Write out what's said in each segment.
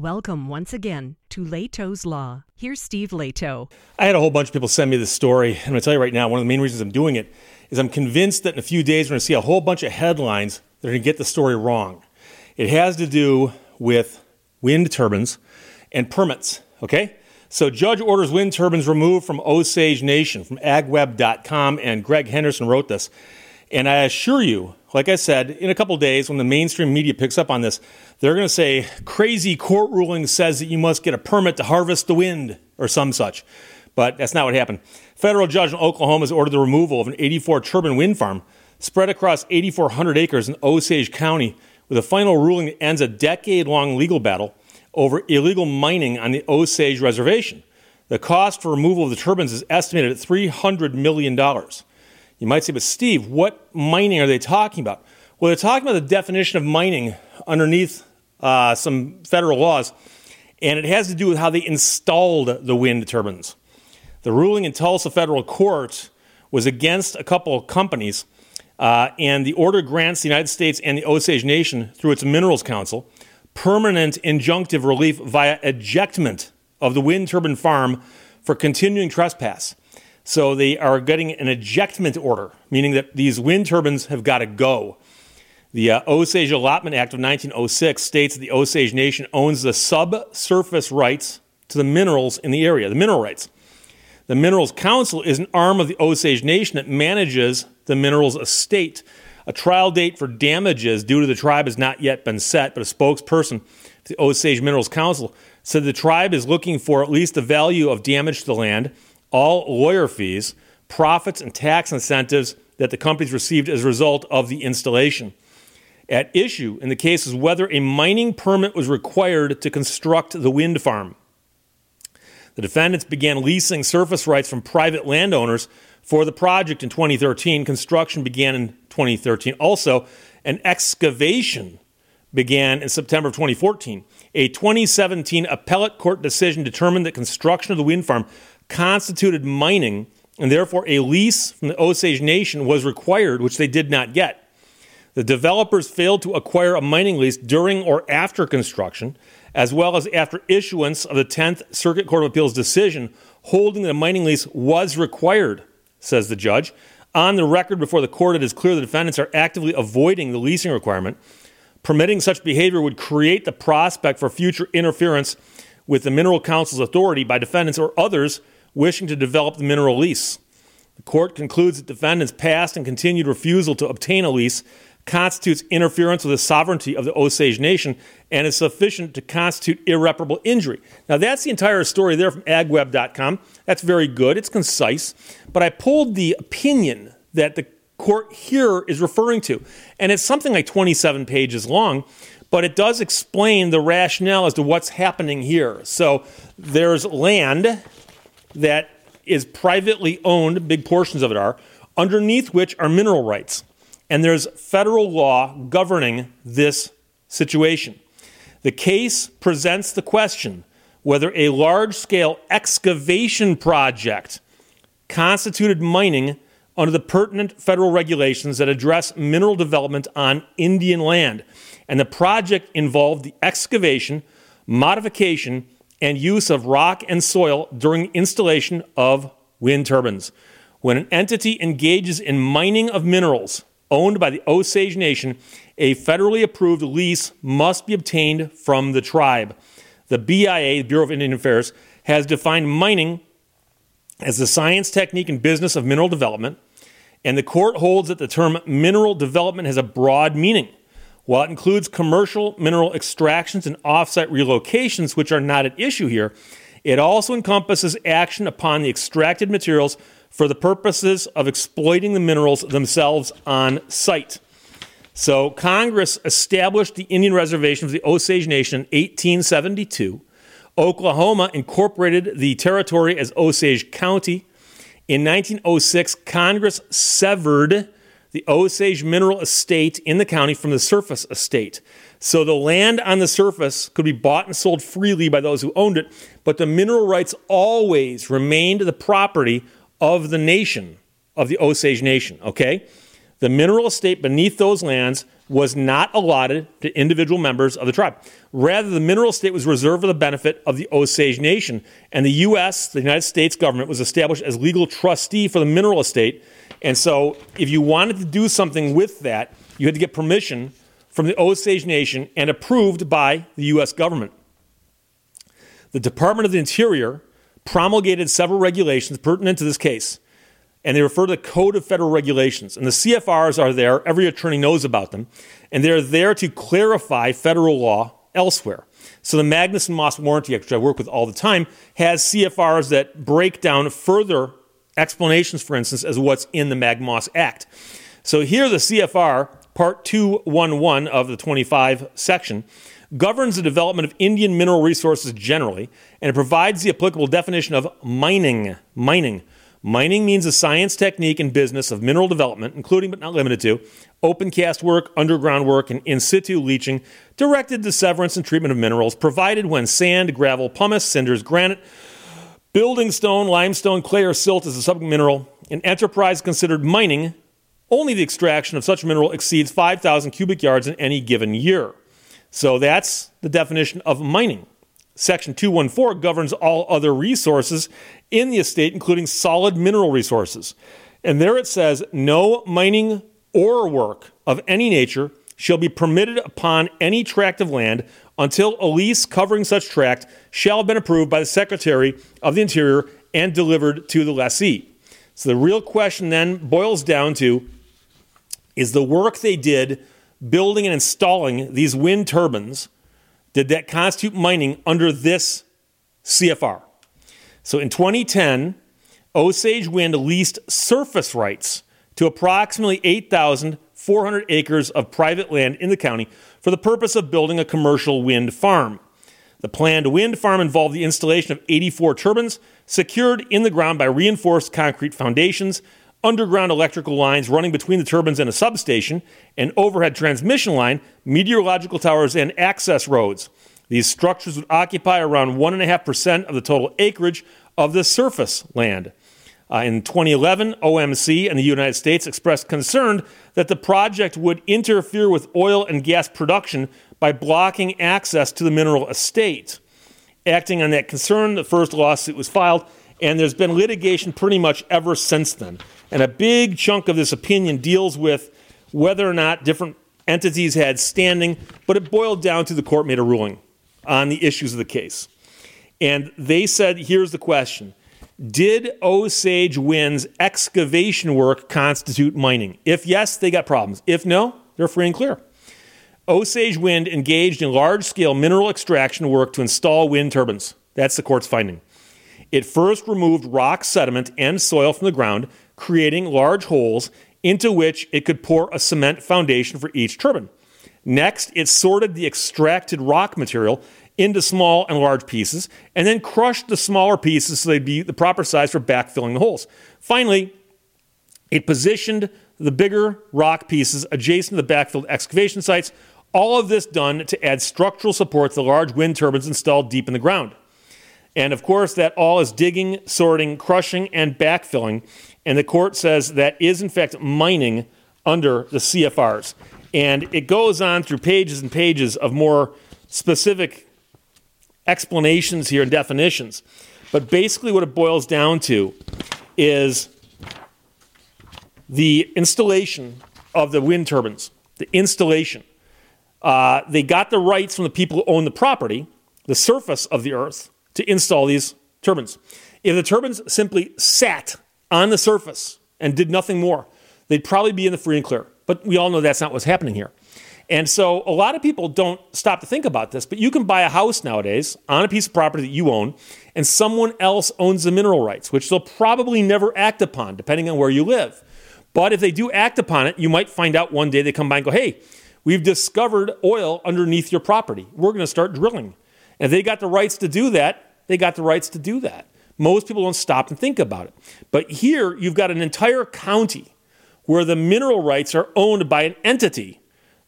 Welcome once again to Lehto's Law. Here's Steve Lehto. I had a whole bunch of people send me this story. I'm going to tell you right now, one of the main reasons I'm doing it is I'm convinced that in a few days we're going to see a whole bunch of headlines that are going to get the story wrong. It has to do with wind turbines and permits, okay? So, judge orders wind turbines removed from Osage Nation from agweb.com, and Greg Henderson wrote this. And I assure you, like I said, in a couple days, when the mainstream media picks up on this, they're going to say crazy court ruling says that you must get a permit to harvest the wind or some such. But that's not what happened. Federal judge in Oklahoma has ordered the removal of an 84 turbine wind farm spread across 8,400 acres in Osage County, with a final ruling that ends a decade long legal battle over illegal mining on the Osage Reservation. The cost for removal of the turbines is estimated at $300 million. You might say, but Steve, what mining are they talking about? Well, they're talking about the definition of mining underneath uh, some federal laws, and it has to do with how they installed the wind turbines. The ruling in Tulsa federal court was against a couple of companies, uh, and the order grants the United States and the Osage Nation, through its Minerals Council, permanent injunctive relief via ejectment of the wind turbine farm for continuing trespass. So they are getting an ejectment order, meaning that these wind turbines have got to go. The uh, Osage Allotment Act of 1906 states that the Osage Nation owns the subsurface rights to the minerals in the area, the mineral rights. The Minerals Council is an arm of the Osage Nation that manages the minerals estate. A trial date for damages due to the tribe has not yet been set, but a spokesperson for the Osage Minerals Council said the tribe is looking for at least the value of damage to the land all lawyer fees, profits, and tax incentives that the companies received as a result of the installation. At issue in the case is whether a mining permit was required to construct the wind farm. The defendants began leasing surface rights from private landowners for the project in 2013. Construction began in 2013. Also, an excavation began in September of 2014. A 2017 appellate court decision determined that construction of the wind farm constituted mining, and therefore a lease from the Osage Nation was required, which they did not get. The developers failed to acquire a mining lease during or after construction, as well as after issuance of the 10th Circuit Court of Appeals decision holding that a mining lease was required, says the judge. On the record before the court, it is clear the defendants are actively avoiding the leasing requirement. Permitting such behavior would create the prospect for future interference with the Mineral Council's authority by defendants or others wishing to develop the mineral lease. The court concludes that defendants' past and continued refusal to obtain a lease constitutes interference with the sovereignty of the Osage Nation and is sufficient to constitute irreparable injury. Now, that's the entire story there from agweb.com. That's very good, it's concise, but I pulled the opinion that the court here is referring to, and it's something like 27 pages long. But it does explain the rationale as to what's happening here. So there's land that is privately owned, big portions of it are, underneath which are mineral rights. And there's federal law governing this situation. The case presents the question whether a large scale excavation project constituted mining under the pertinent federal regulations that address mineral development on Indian land. And the project involved the excavation, modification, and use of rock and soil during installation of wind turbines. When an entity engages in mining of minerals owned by the Osage Nation, a federally approved lease must be obtained from the tribe. The BIA, the Bureau of Indian Affairs, has defined mining as the science, technique, and business of mineral development, and the court holds that the term mineral development has a broad meaning. While it includes commercial mineral extractions and offsite relocations, which are not at issue here, it also encompasses action upon the extracted materials for the purposes of exploiting the minerals themselves on site. So, Congress established the Indian Reservation of the Osage Nation in 1872. Oklahoma incorporated the territory as Osage County. In 1906, Congress severed the Osage mineral estate in the county from the surface estate. So the land on the surface could be bought and sold freely by those who owned it, but the mineral rights always remained the property of the nation, of the Osage Nation, okay? The mineral estate beneath those lands was not allotted to individual members of the tribe. Rather, the mineral estate was reserved for the benefit of the Osage Nation, and the U.S., the United States government, was established as legal trustee for the mineral estate. And so, if you wanted to do something with that, you had to get permission from the Osage Nation and approved by the U.S. government. The Department of the Interior promulgated several regulations pertinent to this case and they refer to the Code of Federal Regulations. And the CFRs are there, every attorney knows about them, and they're there to clarify federal law elsewhere. So the Magnuson Moss Warranty Act, which I work with all the time, has CFRs that break down further explanations, for instance, as what's in the Mag Moss Act. So here the CFR, Part 211 of the 25 section, governs the development of Indian mineral resources generally, and it provides the applicable definition of mining. Mining Mining means a science, technique, and business of mineral development, including but not limited to open cast work, underground work, and in situ leaching, directed to severance and treatment of minerals, provided when sand, gravel, pumice, cinders, granite, building stone, limestone, clay, or silt is a subject mineral. An enterprise considered mining only the extraction of such mineral exceeds 5,000 cubic yards in any given year. So that's the definition of mining. Section 214 governs all other resources in the estate, including solid mineral resources. And there it says, no mining or work of any nature shall be permitted upon any tract of land until a lease covering such tract shall have been approved by the Secretary of the Interior and delivered to the lessee. So the real question then boils down to is the work they did building and installing these wind turbines, did that constitute mining under this CFR? So in 2010, Osage Wind leased surface rights to approximately 8,400 acres of private land in the county for the purpose of building a commercial wind farm. The planned wind farm involved the installation of 84 turbines secured in the ground by reinforced concrete foundations, underground electrical lines running between the turbines and a substation, an overhead transmission line, meteorological towers, and access roads. These structures would occupy around 1.5% of the total acreage of the surface land. Uh, in 2011, OMC and the United States expressed concern that the project would interfere with oil and gas production by blocking access to the mineral estate. Acting on that concern, the first lawsuit was filed, and there's been litigation pretty much ever since then. And a big chunk of this opinion deals with whether or not different entities had standing, but it boiled down to the court made a ruling on the issues of the case. And they said here's the question Did Osage Wind's excavation work constitute mining? If yes, they got problems. If no, they're free and clear. Osage Wind engaged in large scale mineral extraction work to install wind turbines. That's the court's finding. It first removed rock sediment and soil from the ground, creating large holes into which it could pour a cement foundation for each turbine. Next, it sorted the extracted rock material into small and large pieces, and then crushed the smaller pieces so they'd be the proper size for backfilling the holes. Finally, it positioned the bigger rock pieces adjacent to the backfilled excavation sites, all of this done to add structural support to the large wind turbines installed deep in the ground. And of course, that all is digging, sorting, crushing, and backfilling. And the court says that is, in fact, mining under the CFRs. And it goes on through pages and pages of more specific explanations here and definitions. But basically, what it boils down to is the installation of the wind turbines, the installation. Uh, they got the rights from the people who own the property, the surface of the earth, to install these turbines. If the turbines simply sat on the surface and did nothing more, they'd probably be in the free and clear. But we all know that's not what's happening here. And so a lot of people don't stop to think about this, but you can buy a house nowadays on a piece of property that you own, and someone else owns the mineral rights, which they'll probably never act upon, depending on where you live. But if they do act upon it, you might find out one day they come by and go, hey, we've discovered oil underneath your property. We're going to start drilling. And if they got the rights to do that, they got the rights to do that. Most people don't stop and think about it. But here, you've got an entire county where the mineral rights are owned by an entity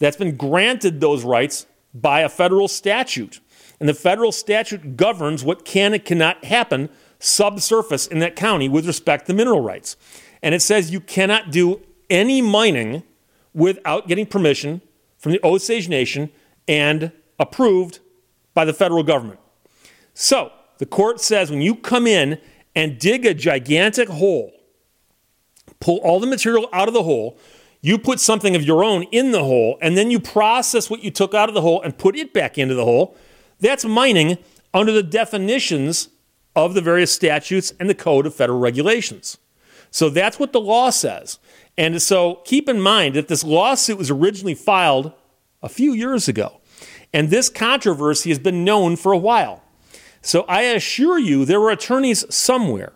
that's been granted those rights by a federal statute. And the federal statute governs what can and cannot happen subsurface in that county with respect to mineral rights. And it says you cannot do any mining without getting permission from the Osage Nation and approved by the federal government. So the court says when you come in and dig a gigantic hole, pull all the material out of the hole, you put something of your own in the hole, and then you process what you took out of the hole and put it back into the hole. That's mining under the definitions of the various statutes and the Code of Federal Regulations. So that's what the law says. And so keep in mind that this lawsuit was originally filed a few years ago. And this controversy has been known for a while. So I assure you, there were attorneys somewhere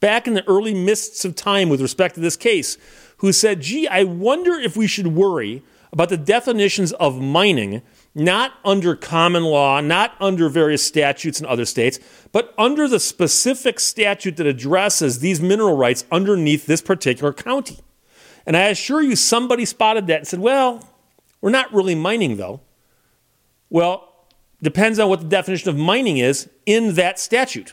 back in the early mists of time with respect to this case who said, gee, I wonder if we should worry about the definitions of mining, not under common law, not under various statutes in other states, but under the specific statute that addresses these mineral rights underneath this particular county. And I assure you, somebody spotted that and said, well, we're not really mining though. Well, depends on what the definition of mining is in that statute.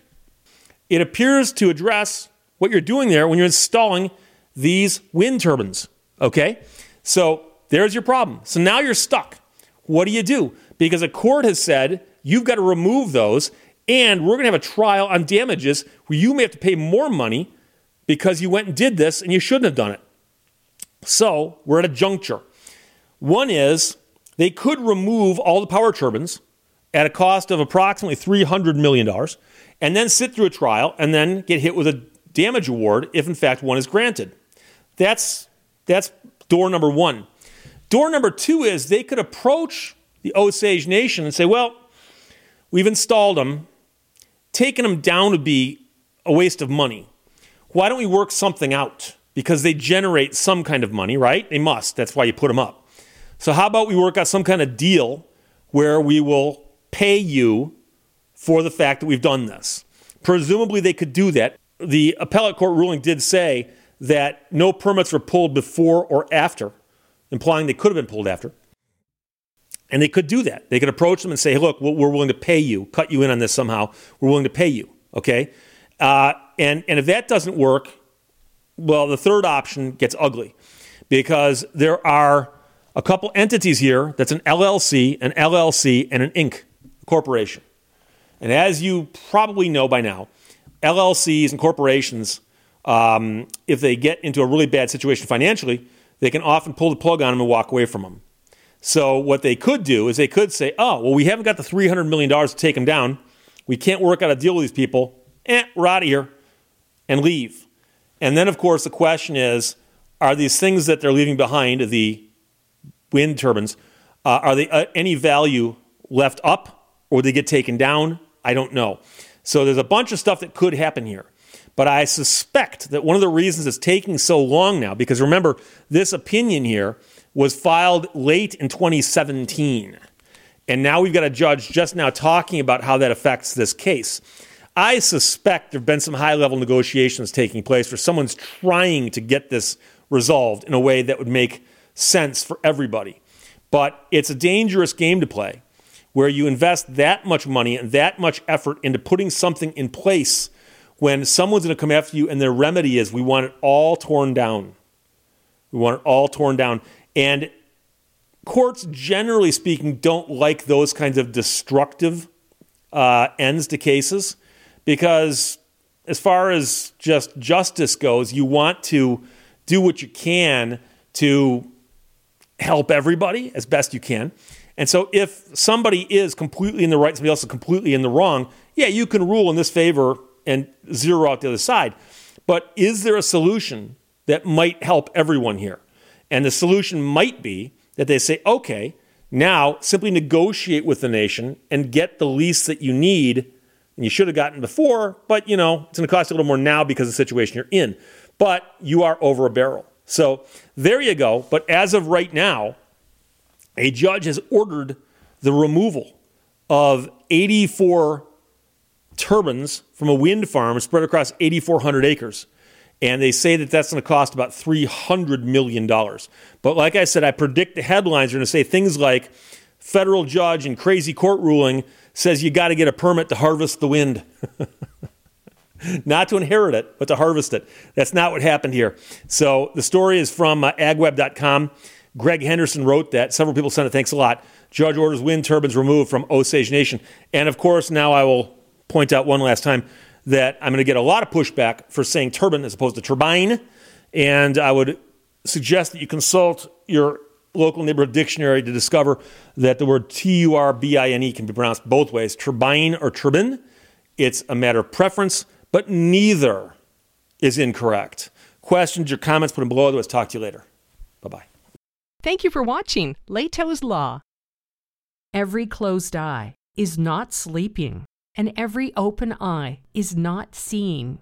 It appears to address what you're doing there when you're installing these wind turbines. Okay? So there's your problem. So now you're stuck. What do you do? Because a court has said you've got to remove those, and we're going to have a trial on damages where you may have to pay more money because you went and did this and you shouldn't have done it. So we're at a juncture. One is they could remove all the power turbines at a cost of approximately $300 million and then sit through a trial and then get hit with a damage award if, in fact, one is granted. That's, that's door number one. Door number two is they could approach the Osage Nation and say, well, we've installed them. Taking them down would be a waste of money. Why don't we work something out? Because they generate some kind of money, right? They must. That's why you put them up. So, how about we work out some kind of deal where we will pay you for the fact that we've done this? Presumably, they could do that. The appellate court ruling did say that no permits were pulled before or after, implying they could have been pulled after. And they could do that. They could approach them and say, hey, look, we're willing to pay you, cut you in on this somehow. We're willing to pay you. Okay? Uh, and, and if that doesn't work, well, the third option gets ugly because there are a couple entities here that's an LLC, an LLC, and an Inc. corporation. And as you probably know by now, LLCs and corporations um, if they get into a really bad situation financially, they can often pull the plug on them and walk away from them. So what they could do is they could say, "Oh, well, we haven't got the three hundred million dollars to take them down. We can't work out a deal with these people. Eh, we're out of here," and leave. And then, of course, the question is: Are these things that they're leaving behind, the wind turbines, uh, are they uh, any value left up, or they get taken down? I don't know. So there's a bunch of stuff that could happen here. But I suspect that one of the reasons it's taking so long now, because remember, this opinion here was filed late in 2017. And now we've got a judge just now talking about how that affects this case. I suspect there have been some high level negotiations taking place where someone's trying to get this resolved in a way that would make sense for everybody. But it's a dangerous game to play where you invest that much money and that much effort into putting something in place when someone's going to come after you and their remedy is we want it all torn down. We want it all torn down. And courts, generally speaking, don't like those kinds of destructive uh, ends to cases because, as far as just justice goes, you want to do what you can to help everybody as best you can. And so, if somebody is completely in the right, somebody else is completely in the wrong, yeah, you can rule in this favor and zero out the other side. But is there a solution that might help everyone here? And the solution might be that they say, okay, now simply negotiate with the nation and get the lease that you need and you should have gotten before, but you know, it's going to cost you a little more now because of the situation you're in. But you are over a barrel. So there you go. But as of right now, a judge has ordered the removal of 84 turbines from a wind farm spread across 8,400 acres. And they say that that's going to cost about $300 million. But like I said, I predict the headlines are going to say things like federal judge and crazy court ruling says you got to get a permit to harvest the wind. not to inherit it, but to harvest it. That's not what happened here. So the story is from uh, agweb.com. Greg Henderson wrote that. Several people sent it. Thanks a lot. Judge orders wind turbines removed from Osage Nation. And of course, now I will point out one last time that I'm going to get a lot of pushback for saying turbine as opposed to turbine. And I would suggest that you consult your local neighborhood dictionary to discover that the word T U R B I N E can be pronounced both ways turbine or turbine. It's a matter of preference, but neither is incorrect. Questions or comments, put them below. Otherwise, talk to you later. Bye bye. Thank you for watching Lehto's Law. Every closed eye is not sleeping, and every open eye is not seeing.